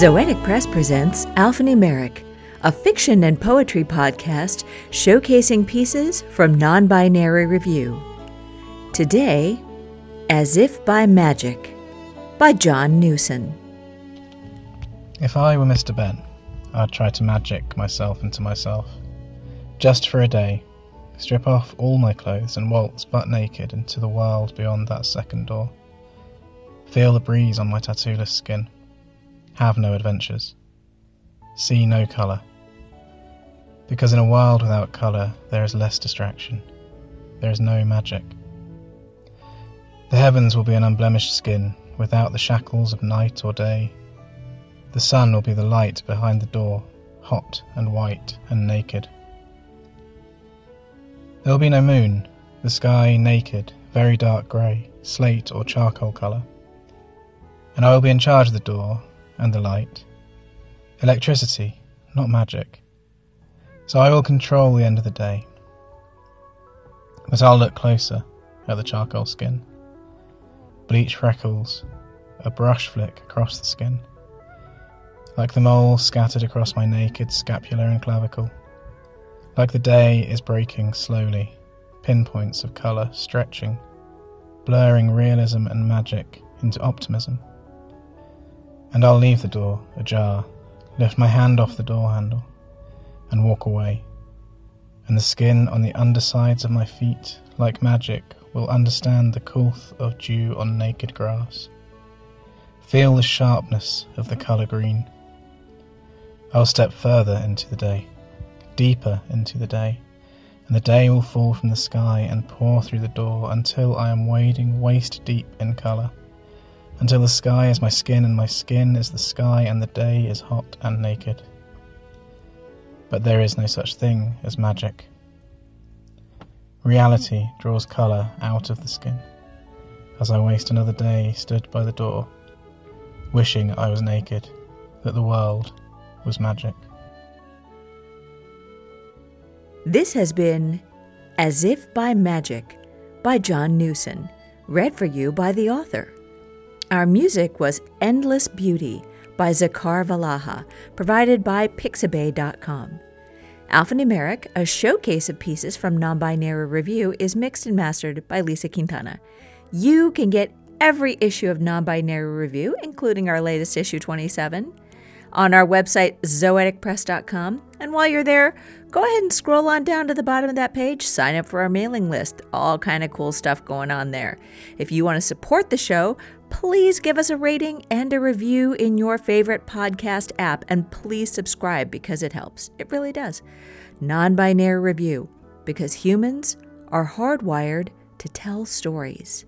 Zoetic Press presents Alphanumeric, a fiction and poetry podcast showcasing pieces from non binary review. Today, As If by Magic, by John Newson. If I were Mr. Benn, I'd try to magic myself into myself. Just for a day, strip off all my clothes and waltz butt naked into the world beyond that second door. Feel the breeze on my tattooless skin have no adventures, see no colour. Because in a world without colour, there is less distraction, there is no magic. The heavens will be an unblemished skin without the shackles of night or day. The sun will be the light behind the door, hot and white and naked. There will be no moon, the sky naked, very dark grey, slate or charcoal colour. And I will be in charge of the door and the light. Electricity, not magic. So I will control the end of the day. But I'll look closer at the charcoal skin. Bleach freckles, a brush flick across the skin. Like the mole scattered across my naked scapula and clavicle. Like the day is breaking slowly, pinpoints of colour stretching, blurring realism and magic into optimism and I'll leave the door ajar, lift my hand off the door handle, and walk away. And the skin on the undersides of my feet, like magic, will understand the coolth of dew on naked grass. Feel the sharpness of the colour green. I'll step further into the day, deeper into the day, and the day will fall from the sky and pour through the door until I am wading waist deep in colour until the sky is my skin and my skin is the sky and the day is hot and naked. But there is no such thing as magic. Reality draws colour out of the skin as I waste another day stood by the door, wishing I was naked, that the world was magic. This has been As If by Magic by John Newson, read for you by the author. Our music was Endless Beauty by Zakar Valaha, provided by Pixabay.com. Alphanumeric, a showcase of pieces from Non Binary Review, is mixed and mastered by Lisa Quintana. You can get every issue of Non Binary Review, including our latest issue 27, on our website, zoeticpress.com. And while you're there, go ahead and scroll on down to the bottom of that page, sign up for our mailing list. All kind of cool stuff going on there. If you want to support the show, please give us a rating and a review in your favorite podcast app and please subscribe because it helps. It really does. Non binary review because humans are hardwired to tell stories.